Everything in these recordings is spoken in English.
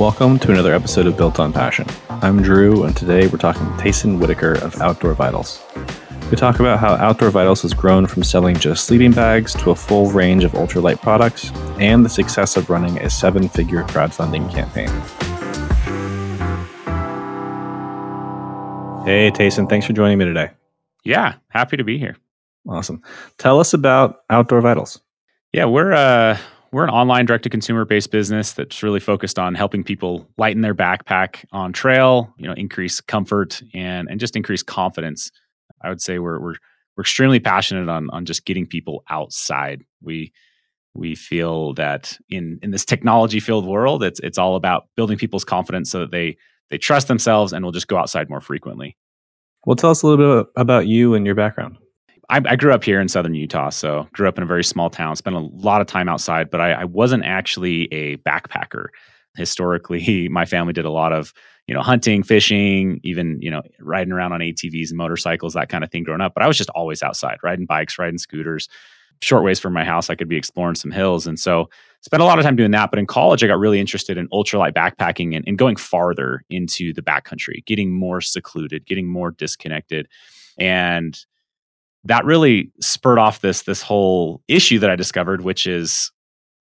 Welcome to another episode of Built on Passion. I'm Drew, and today we're talking with Tayson Whittaker of Outdoor Vitals. We talk about how Outdoor Vitals has grown from selling just sleeping bags to a full range of ultralight products and the success of running a seven figure crowdfunding campaign. Hey, Tayson, thanks for joining me today. Yeah, happy to be here. Awesome. Tell us about Outdoor Vitals. Yeah, we're uh, we're an online direct to consumer based business that's really focused on helping people lighten their backpack on trail, you know, increase comfort and and just increase confidence. I would say we're we're we're extremely passionate on on just getting people outside. We we feel that in in this technology filled world, it's it's all about building people's confidence so that they they trust themselves and will just go outside more frequently. Well, tell us a little bit about you and your background. I, I, grew up here in southern Utah, so grew up in a very small town. Spent a lot of time outside, but I, I wasn't actually a backpacker. Historically, my family did a lot of you know hunting, fishing, even you know riding around on ATVs and motorcycles, that kind of thing. Growing up, but I was just always outside, riding bikes, riding scooters. Short ways from my house, I could be exploring some hills, and so spent a lot of time doing that. But in college, I got really interested in ultralight backpacking and, and going farther into the backcountry, getting more secluded, getting more disconnected, and that really spurred off this this whole issue that I discovered, which is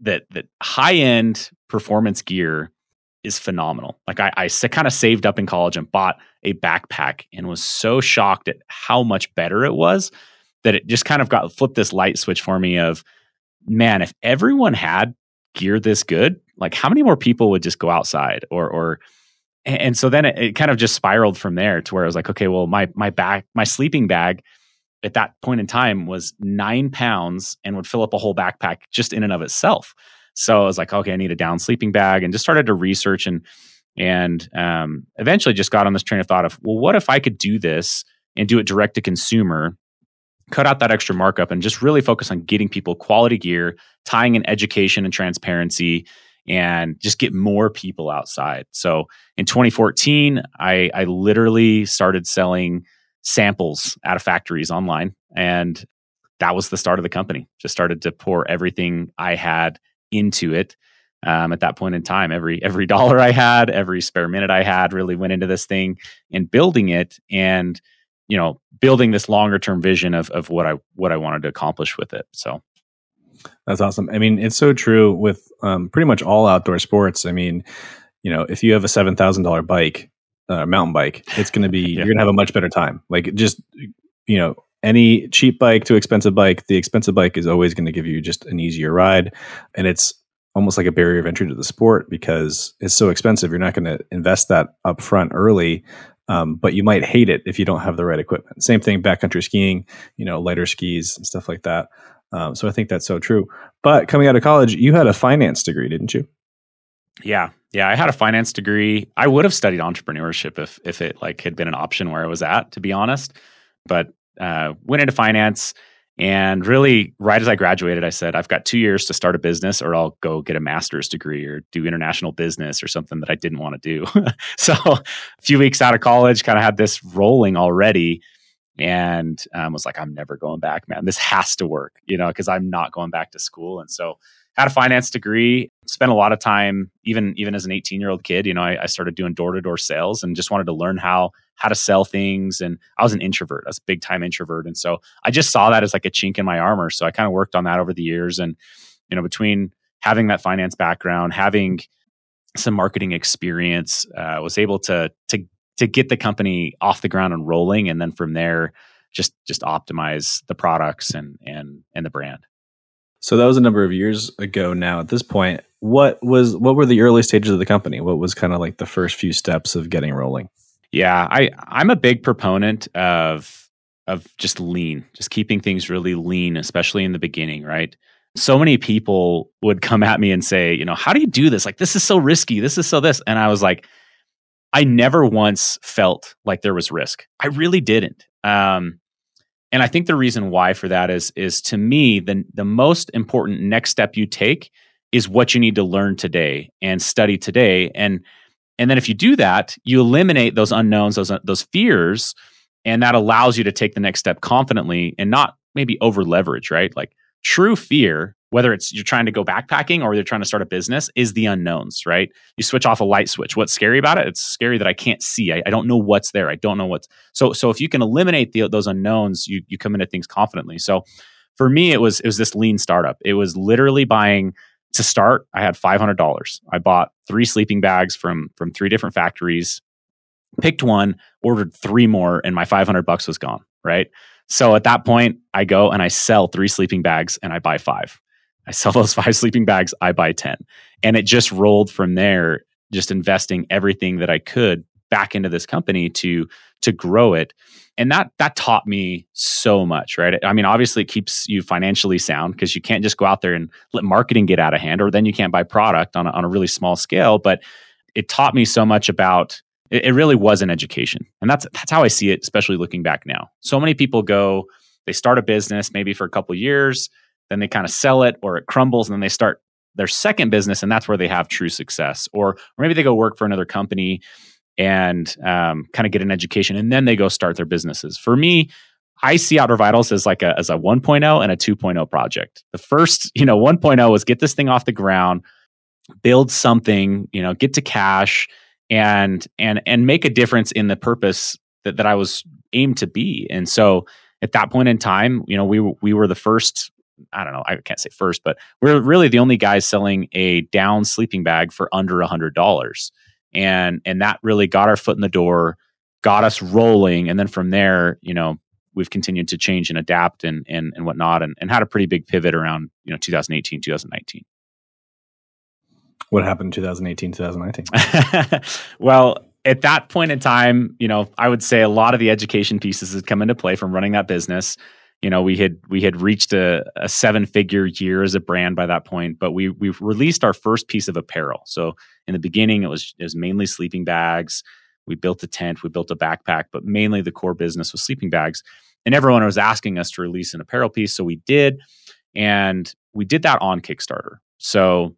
that that high end performance gear is phenomenal. Like I, kind of saved up in college and bought a backpack and was so shocked at how much better it was that it just kind of got flipped this light switch for me of man, if everyone had gear this good, like how many more people would just go outside or or and so then it, it kind of just spiraled from there to where I was like, okay, well, my my back my sleeping bag at that point in time was nine pounds and would fill up a whole backpack just in and of itself. So I was like, okay, I need a down sleeping bag, and just started to research and and um, eventually just got on this train of thought of, well, what if I could do this and do it direct to consumer, cut out that extra markup, and just really focus on getting people quality gear, tying in education and transparency, and just get more people outside. So in 2014, I, I literally started selling samples out of factories online. And that was the start of the company. Just started to pour everything I had into it. Um, at that point in time, every every dollar I had, every spare minute I had, really went into this thing and building it, and you know, building this longer term vision of of what I what I wanted to accomplish with it. So that's awesome. I mean, it's so true with um, pretty much all outdoor sports. I mean, you know, if you have a seven thousand dollar bike, uh, mountain bike, it's going to be yeah. you're going to have a much better time. Like just you know any cheap bike to expensive bike, the expensive bike is always going to give you just an easier ride, and it's almost like a barrier of entry to the sport because it's so expensive. You're not going to invest that up front early. Um, but you might hate it if you don't have the right equipment. Same thing, backcountry skiing, you know, lighter skis and stuff like that. Um, so I think that's so true. But coming out of college, you had a finance degree, didn't you? Yeah, yeah, I had a finance degree. I would have studied entrepreneurship if if it like had been an option where I was at, to be honest. But uh, went into finance, and really, right as I graduated, I said, I've got two years to start a business, or I'll go get a master's degree or do international business or something that I didn't want to do. so, a few weeks out of college, kind of had this rolling already, and um, was like, I'm never going back, man. This has to work, you know, because I'm not going back to school. And so had a finance degree spent a lot of time even even as an 18 year old kid you know I, I started doing door-to-door sales and just wanted to learn how how to sell things. And i was an introvert i was a big time introvert. And so i just saw that as like a chink in my armor. So i kind of worked on that over the years. And you know between having that finance background having some marketing experience uh, was able to to to get the company off the ground and rolling. And then from there just just optimize the products and and and the brand. So that was a number of years ago now. At this point. What was what were the early stages of the company? What was kind of like the first few steps of getting rolling? Yeah, I I'm a big proponent of of just lean, just keeping things really lean, especially in the beginning, right? So many people would come at me and say, you know, how do you do this? Like this is so risky. This is so this. And I was like, I never once felt like there was risk. I really didn't. Um, and I think the reason why for that is is to me the the most important next step you take is what you need to learn today and study today. And and then if you do that you eliminate those unknowns those uh, those fears and that allows you to take the next step confidently and not maybe over leverage right? Like true fear whether it's you're trying to go backpacking or you're trying to start a business is the unknowns right? You switch off a light switch. What's scary about it? It's scary that i can't see. I, I don't know what's there. I don't know what's so so if you can eliminate the, those unknowns you you come into things confidently. So for me it was it was this lean startup. It was literally buying to start i had $500 i bought three sleeping bags from from three different factories picked one ordered three more and my 500 bucks was gone right? So at that point i go and i sell three sleeping bags and i buy five. I sell those five sleeping bags, I buy 10. And it just rolled from there, just investing everything that I could back into this company to to grow it. And that that taught me so much, right? I mean, obviously it keeps you financially sound because you can't just go out there and let marketing get out of hand, or then you can't buy product on a, on a really small scale. But it taught me so much about it, it really was an education. And that's that's how I see it, especially looking back now. So many people go, they start a business maybe for a couple years, then they kind of sell it or it crumbles and then they start their second business and that's where they have true success or, or maybe they go work for another company and um, kind of get an education and then they go start their businesses. For me i see Outdoor Vitals as like a as a 1.0 and a 2.0 project. The first you know 1.0 was get this thing off the ground build something you know get to cash and and and make a difference in the purpose that, that i was aimed to be. And so at that point in time you know we we were the first I don't know, I can't say first, but we're really the only guys selling a down sleeping bag for under a hundred dollars. And and that really got our foot in the door, got us rolling. And then from there, you know, we've continued to change and adapt and and, and whatnot and, and had a pretty big pivot around, you know, 2018, 2019. What happened in 2018, 2019? well, at that point in time, you know, I would say a lot of the education pieces had come into play from running that business you know we had we had reached a, a seven figure year as a brand by that point but we we released our first piece of apparel. So in the beginning it was it was mainly sleeping bags. We built a tent we built a backpack but mainly the core business was sleeping bags. And everyone was asking us to release an apparel piece so we did. And we did that on kickstarter. So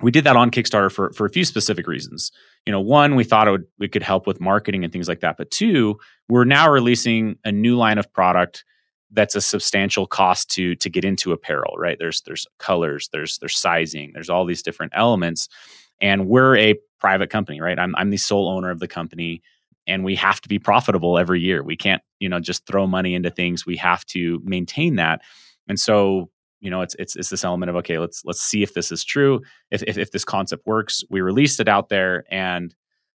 we did that on kickstarter for for a few specific reasons. You know one we thought it would we could help with marketing and things like that. But two we're now releasing a new line of product that's a substantial cost to to get into apparel right? There's there's colors there's there's sizing there's all these different elements. And we're a private company right? I'm i'm the sole owner of the company and we have to be profitable every year. We can't you know just throw money into things. We have to maintain that. And so you know it's it's it's this element of okay let's let's see if this is true. If if, if this concept works we released it out there and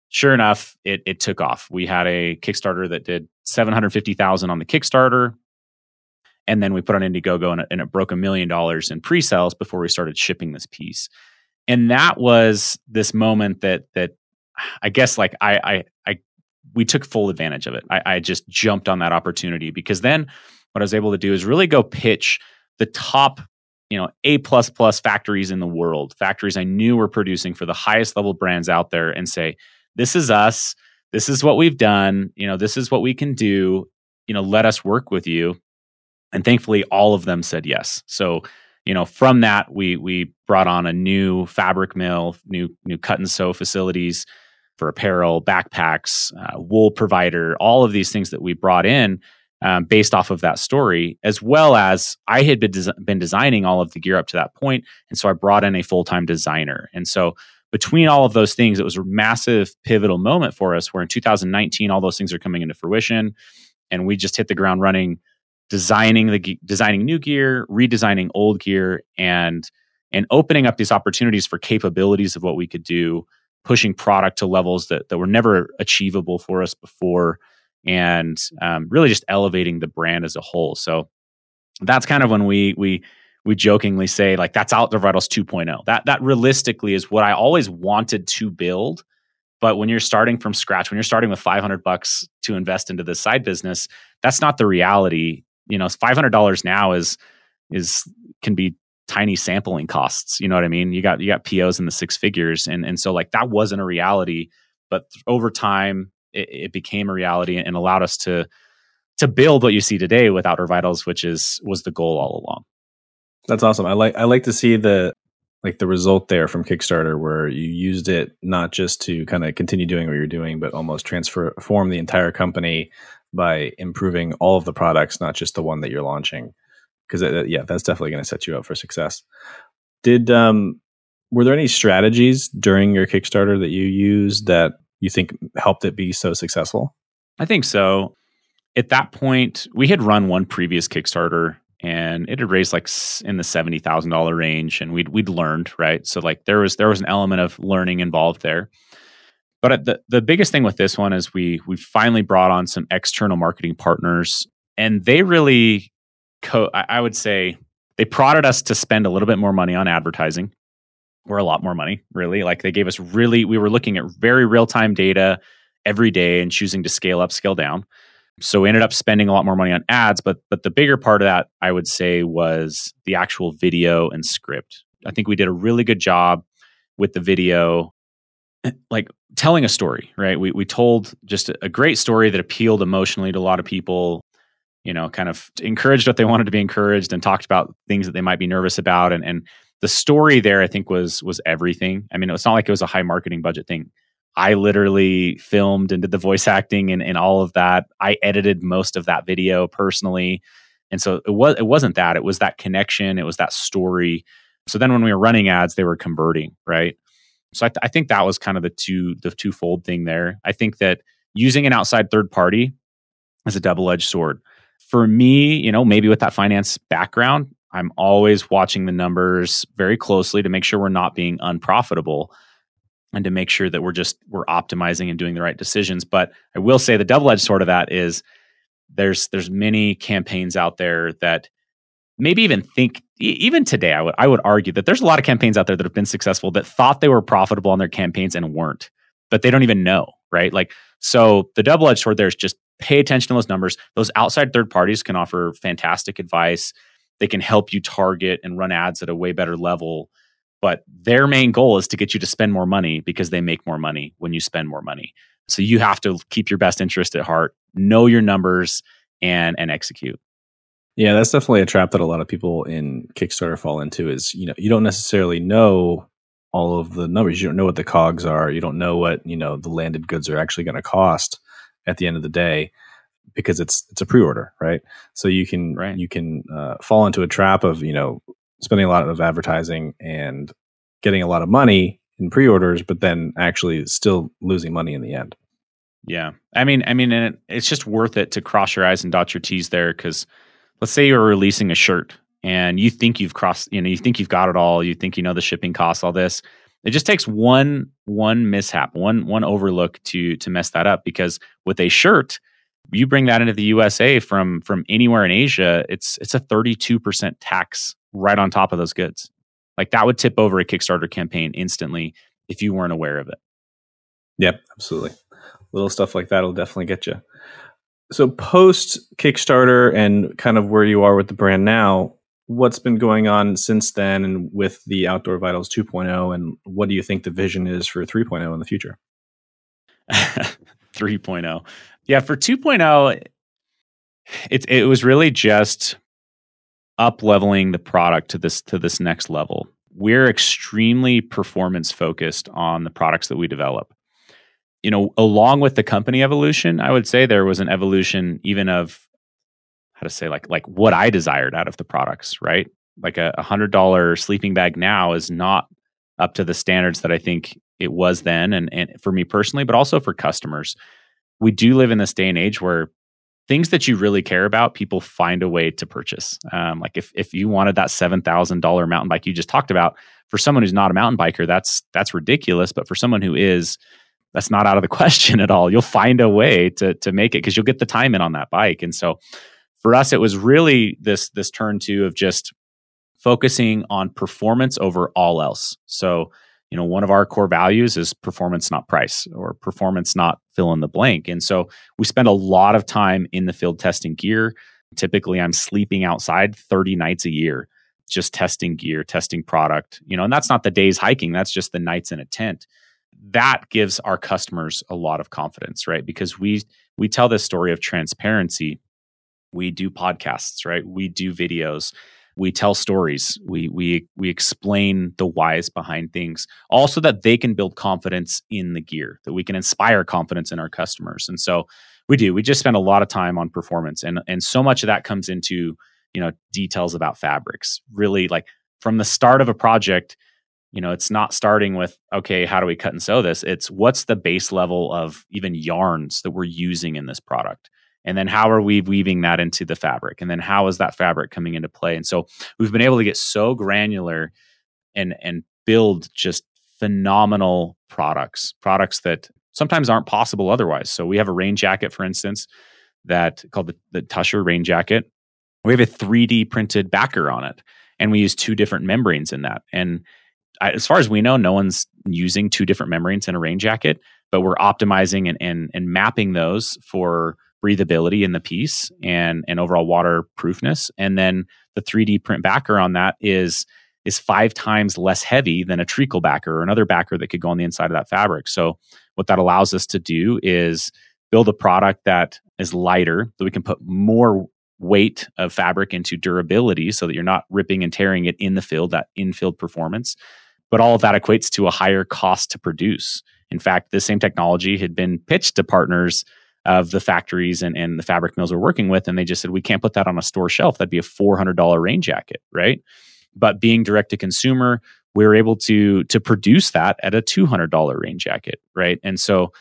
sure enough it it took off. We had a kickstarter that did 750000 on the kickstarter and then we put on Indiegogo and it, and it broke a million dollars in pre-sales before we started shipping this piece. And that was this moment that that I guess like I I, I we took full advantage of it. I, I just jumped on that opportunity because then what I was able to do is really go pitch the top you know a plus plus factories in the world factories i knew were producing for the highest level brands out there and say this is us this is what we've done you know this is what we can do you know let us work with you and thankfully all of them said yes. So you know from that we we brought on a new fabric mill new new cut and sew facilities for apparel backpacks uh, wool provider all of these things that we brought in um, based off of that story as well as i had been, des- been designing all of the gear up to that point and so i brought in a full-time designer. And so between all of those things it was a massive pivotal moment for us where in 2019 all those things are coming into fruition and we just hit the ground running designing the designing new gear, redesigning old gear, and and opening up these opportunities for capabilities of what we could do, pushing product to levels that that were never achievable for us before, and um, really just elevating the brand as a whole. So that's kind of when we we we jokingly say like that's Outdoor Vitals 2.0. That that realistically is what I always wanted to build. But when you're starting from scratch, when you're starting with 500 bucks to invest into this side business, that's not the reality you know, five hundred dollars now is is can be tiny sampling costs. You know what I mean? You got you got POs in the six figures, and and so like that wasn't a reality, but over time it, it became a reality and allowed us to to build what you see today with Outdoor Vitals, which is was the goal all along. That's awesome. I like I like to see the like the result there from Kickstarter where you used it not just to kind of continue doing what you're doing, but almost transform the entire company by improving all of the products, not just the one that you're launching. because uh, yeah, that's definitely going to set you up for success. Did um, were there any strategies during your Kickstarter that you used that you think helped it be so successful? I think so. At that point, we had run one previous Kickstarter and it had raised like in the seventy thousand dollar range, and we'd we'd learned right. So like there was there was an element of learning involved there. But the the biggest thing with this one is we we finally brought on some external marketing partners, and they really, co- I would say, they prodded us to spend a little bit more money on advertising, or a lot more money, really. Like they gave us really, we were looking at very real time data every day and choosing to scale up, scale down so we ended up spending a lot more money on ads but but the bigger part of that i would say was the actual video and script i think we did a really good job with the video Eh, like telling a story right we, we told just a, a great story that appealed emotionally to a lot of people you know kind of encouraged what they wanted to be encouraged and talked about things that they might be nervous about and and the story there i think was was everything i mean it's not like it was a high marketing budget thing I literally filmed and did the voice acting and, and all of that. I edited most of that video personally. And so it was it wasn't that. It was that connection. It was that story. So then when we were running ads, they were converting, right? So I, th- I think that was kind of the two the twofold thing there. I think that using an outside third party is a double edged sword. For me, you know, maybe with that finance background, I'm always watching the numbers very closely to make sure we're not being unprofitable and to make sure that we're just we're optimizing and doing the right decisions but i will say the double edged sort of that is there's there's many campaigns out there that maybe even think even today i would i would argue that there's a lot of campaigns out there that have been successful that thought they were profitable on their campaigns and weren't but they don't even know right like so the double edged sword there is just pay attention to those numbers those outside third parties can offer fantastic advice they can help you target and run ads at a way better level but their main goal is to get you to spend more money because they make more money when you spend more money. So you have to keep your best interest at heart, know your numbers and and execute. Yeah, that's definitely a trap that a lot of people in Kickstarter fall into is, you know, you don't necessarily know all of the numbers. You don't know what the cogs are. You don't know what, you know, the landed goods are actually going to cost at the end of the day because it's it's a pre-order, right? So you can right. you can uh, fall into a trap of, you know, spending a lot of advertising and getting a lot of money in pre-orders, but then actually still losing money in the end. Yeah, I mean, I mean, and it, it's just worth it to cross your eyes and dot your T's there because let's say you're releasing a shirt and you think you've crossed, you know, you think you've got it all, you think you know the shipping costs, all this. It just takes one one mishap, one one overlook to to mess that up because with a shirt, you bring that into the USA from from anywhere in Asia, it's it's a 32% tax right on top of those goods. Like that would tip over a Kickstarter campaign instantly if you weren't aware of it. Yep, absolutely. Little stuff like that will definitely get you. So post Kickstarter and kind of where you are with the brand now, what's been going on since then and with the Outdoor Vitals 2.0 and what do you think the vision is for 3.0 in the future? 3.0. Yeah, for 2.0 it it was really just up leveling the product to this to this next level. We're extremely performance focused on the products that we develop. You know, along with the company evolution, I would say there was an evolution even of how to say like like what I desired out of the products, right? Like a hundred dollar sleeping bag now is not up to the standards that I think it was then and, and for me personally, but also for customers. We do live in this day and age where things that you really care about, people find a way to purchase. Um, like if if you wanted that seven thousand dollar mountain bike you just talked about, for someone who's not a mountain biker, that's that's ridiculous. But for someone who is, that's not out of the question at all. You'll find a way to to make it because you'll get the time in on that bike. And so for us, it was really this this turn to of just focusing on performance over all else. So you know one of our core values is performance not price or performance not fill in the blank and so we spend a lot of time in the field testing gear typically i'm sleeping outside 30 nights a year just testing gear testing product you know and that's not the days hiking that's just the nights in a tent that gives our customers a lot of confidence right? Because we we tell this story of transparency. We do podcasts right? We do videos. We tell stories. We we we explain the whys behind things also that they can build confidence in the gear that we can inspire confidence in our customers. And so we do. We just spend a lot of time on performance and and so much of that comes into you know details about fabrics. Really like from the start of a project you know it's not starting with okay how do we cut and sew this? It's what's the base level of even yarns that we're using in this product? And then how are we weaving that into the fabric? And then how is that fabric coming into play? And so we've been able to get so granular and and build just phenomenal products products that sometimes aren't possible otherwise. So we have a rain jacket for instance that called the, the Tushar rain jacket. We have a 3d printed backer on it and we use two different membranes in that. And I, as far as we know, no one's using two different membranes in a rain jacket, but we're optimizing and, and, and mapping those for breathability in the piece and, and overall waterproofness. And then the 3D print backer on that is is five times less heavy than a tricot backer or another backer that could go on the inside of that fabric. So what that allows us to do is build a product that is lighter, that we can put more weight of fabric into durability so that you're not ripping and tearing it in the field, that in-field performance but all of that equates to a higher cost to produce. In fact, the same technology had been pitched to partners of the factories and, and the fabric mills we're working with, and they just said, we can't put that on a store shelf. That'd be a $400 rain jacket, right? But being direct to consumer, we are able to to produce that at a $200 rain jacket, right? And so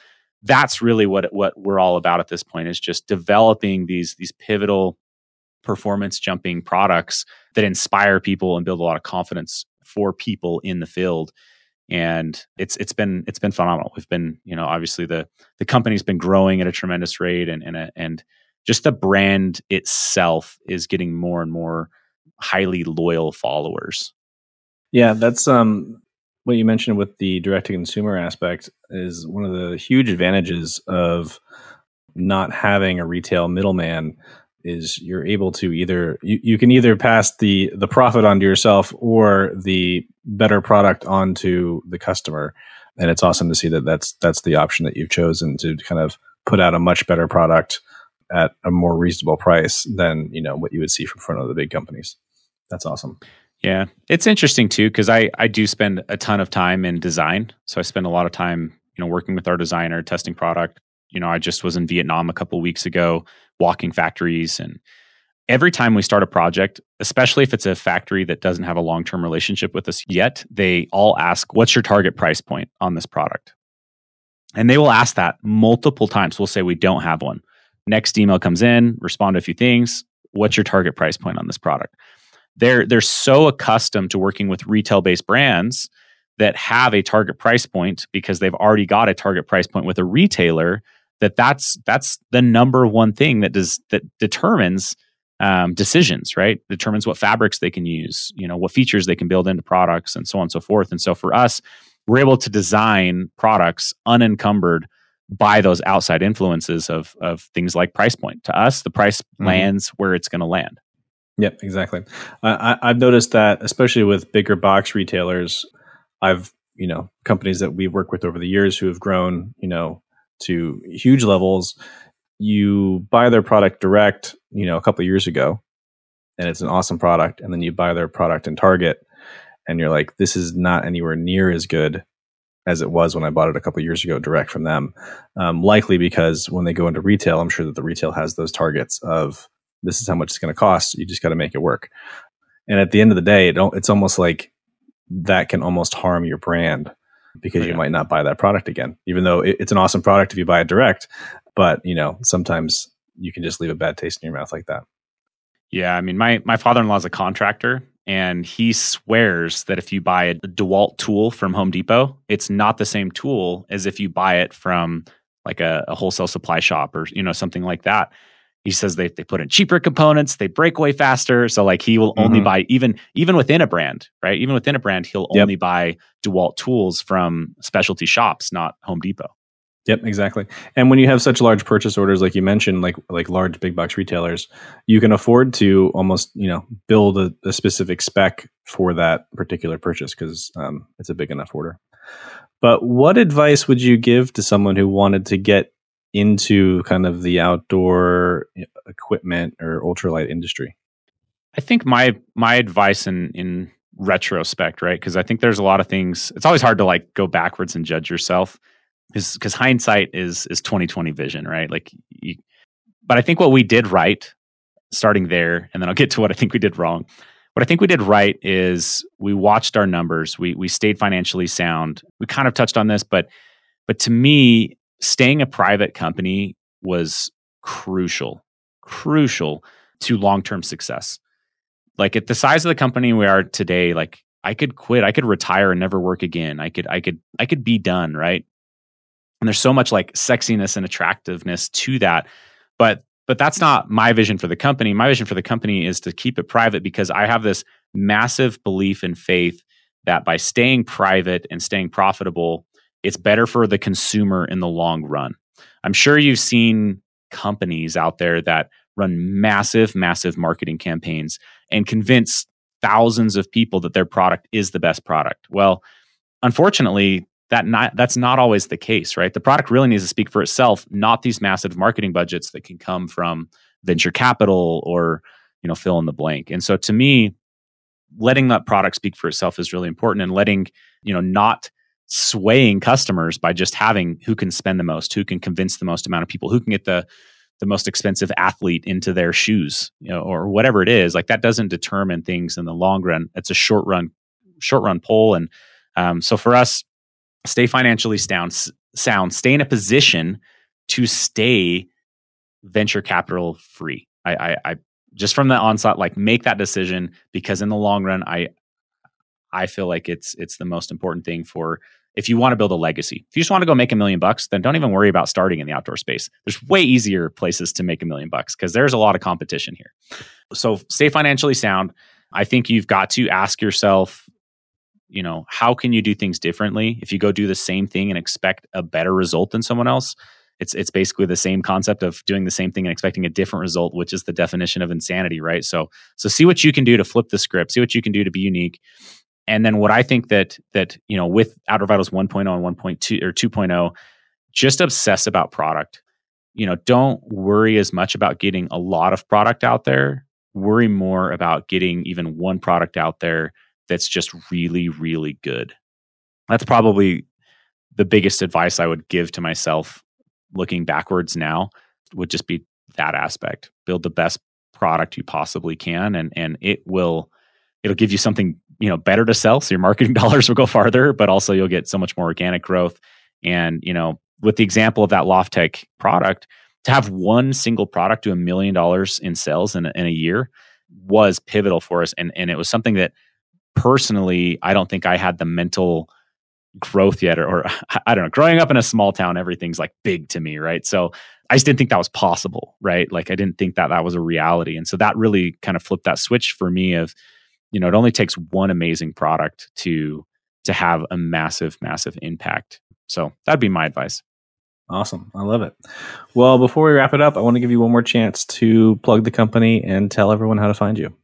that's really what what we're all about at this point is just developing these these pivotal performance jumping products that inspire people and build a lot of confidence for people in the field and it's it's been it's been phenomenal. We've been you know obviously the the company's been growing at a tremendous rate and and and just the brand itself is getting more and more highly loyal followers. Yeah, that's um what you mentioned with the direct to consumer aspect is one of the huge advantages of not having a retail middleman is you're able to either you, you can either pass the the profit onto yourself or the better product onto the customer. And it's awesome to see that that's that's the option that you've chosen to kind of put out a much better product at a more reasonable price than you know what you would see from front of the big companies. That's awesome. Yeah. It's interesting too because i i do spend a ton of time in design. So i spend a lot of time you know working with our designer testing product you know i just was in vietnam a couple weeks ago walking factories and every time we start a project especially if it's a factory that doesn't have a long-term relationship with us yet they all ask what's your target price point on this product? And they will ask that multiple times. We'll say we don't have one. Next email comes in respond to a few things. What's your target price point on this product? They're they're so accustomed to working with retail based brands that have a target price point because they've already got a target price point with a retailer that that's that's the number one thing that does that determines um, decisions, right? Determines what fabrics they can use, you know, what features they can build into products, and so on and so forth. And so for us, we're able to design products unencumbered by those outside influences of of things like price point. To us, the price mm-hmm. lands where it's going to land. Yep, exactly. I, I've noticed that, especially with bigger box retailers, I've you know companies that we've worked with over the years who have grown, you know, to huge levels. You buy their product direct, you know, a couple years ago, and it's an awesome product, and then you buy their product in Target, and you're like, this is not anywhere near as good as it was when I bought it a couple years ago direct from them. Um, likely because when they go into retail, I'm sure that the retail has those targets of this is how much it's going to cost. You just got to make it work. And at the end of the day, it it's almost like that can almost harm your brand because yeah. you might not buy that product again, even though it, it's an awesome product if you buy it direct. But you know, sometimes you can just leave a bad taste in your mouth like that. Yeah, I mean, my my father in law is a contractor, and he swears that if you buy a DeWalt tool from Home Depot, it's not the same tool as if you buy it from like a, a wholesale supply shop or you know something like that he says they, they put in cheaper components they break way faster so like he will only mm-hmm. buy even even within a brand right even within a brand he'll yep. only buy dewalt tools from specialty shops not home depot Yep, exactly. And when you have such large purchase orders, like you mentioned, like like large big box retailers, you can afford to almost you know build a, a specific spec for that particular purchase because um, it's a big enough order. But what advice would you give to someone who wanted to get into kind of the outdoor equipment or ultralight industry? I think my my advice in in retrospect, right? Because I think there's a lot of things. It's always hard to like go backwards and judge yourself, because hindsight is is 2020 vision, right? Like, you, but I think what we did right starting there, and then I'll get to what I think we did wrong. What I think we did right is we watched our numbers. We we stayed financially sound. We kind of touched on this, but but to me, staying a private company was crucial, crucial to long term success. Like at the size of the company we are today, like I could quit, I could retire and never work again. I could, I could, I could be done, right? And there's so much like sexiness and attractiveness to that. But but that's not my vision for the company. My vision for the company is to keep it private because I have this massive belief and faith that by staying private and staying profitable, it's better for the consumer in the long run. I'm sure you've seen companies out there that run massive, massive marketing campaigns and convince thousands of people that their product is the best product. Well, unfortunately, that not that's not always the case, right? The product really needs to speak for itself, not these massive marketing budgets that can come from venture capital or, you know, fill in the blank. And so to me, letting that product speak for itself is really important and letting, you know, not swaying customers by just having who can spend the most, who can convince the most amount of people, who can get the the most expensive athlete into their shoes, you know, or whatever it is. Like that doesn't determine things in the long run. It's a short run, short run pull. And um, so for us, stay financially sound, sound, stay in a position to stay venture capital free. I, I, I just from the onset, like make that decision because in the long run, I I feel like it's it's the most important thing for if you want to build a legacy. If you just want to go make a million bucks, then don't even worry about starting in the outdoor space. There's way easier places to make a million bucks because there's a lot of competition here. So stay financially sound. I think you've got to ask yourself, you know, how can you do things differently? If you go do the same thing and expect a better result than someone else, it's it's basically the same concept of doing the same thing and expecting a different result, which is the definition of insanity, right? So so see what you can do to flip the script, see what you can do to be unique and then what I think that that you know with Outdoor Vitals 1.0 and 1.2 or 2.0, just obsess about product. You know, don't worry as much about getting a lot of product out there. Worry more about getting even one product out there that's just really, really good. That's probably the biggest advice I would give to myself looking backwards now would just be that aspect. Build the best product you possibly can and and it will it'll give you something you know better to sell so your marketing dollars will go farther but also you'll get so much more organic growth. And you know with the example of that LoftTek product to have one single product do a million dollars in sales in a, in a year was pivotal for us. And and it was something that personally I don't think I had the mental growth yet or, or I don't know growing up in a small town everything's like big to me right? So I just didn't think that was possible right? Like I didn't think that that was a reality. And so that really kind of flipped that switch for me of you know it only takes one amazing product to to have a massive massive impact. So that'd be my advice. Awesome. I love it. Well before we wrap it up i want to give you one more chance to plug the company and tell everyone how to find you.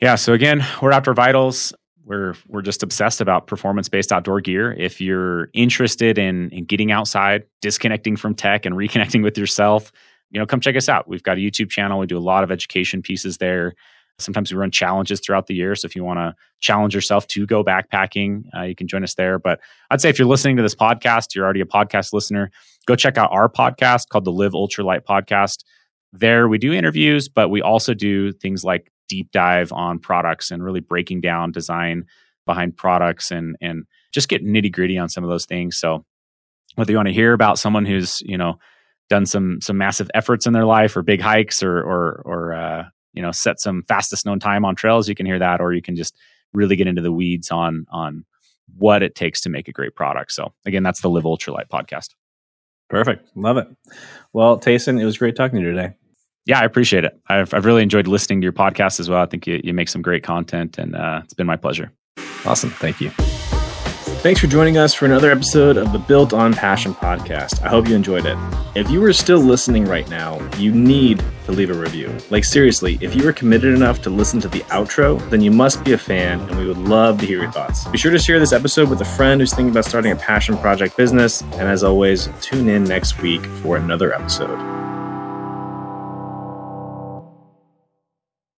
Yeah so again we're outdoor vitals. We're we're just obsessed about performance based outdoor gear. If you're interested in in getting outside disconnecting from tech and reconnecting with yourself you know come check us out. We've got a youtube channel. We do a lot of education pieces there Sometimes we run challenges throughout the year. So if you want to challenge yourself to go backpacking, uh, you can join us there. But I'd say if you're listening to this podcast, you're already a podcast listener, go check out our podcast called the Live Ultralight Podcast. There we do interviews, but we also do things like deep dive on products and really breaking down design behind products and and just get nitty gritty on some of those things. So whether you want to hear about someone who's you know done some some massive efforts in their life or big hikes or or or uh, you know set some fastest known time on trails you can hear that or you can just really get into the weeds on on what it takes to make a great product. So again that's the live ultralight podcast. Perfect. Love it. Well tayson it was great talking to you today. Yeah i appreciate it. I've, I've really enjoyed listening to your podcast as well. I think you, you make some great content and uh, it's been my pleasure. Awesome. Thank you Thanks for joining us for another episode of the Built on Passion podcast. I hope you enjoyed it. If you are still listening right now, you need to leave a review. Like, seriously, if you are committed enough to listen to the outro, then you must be a fan, and we would love to hear your thoughts. Be sure to share this episode with a friend who's thinking about starting a passion project business. And as always, tune in next week for another episode.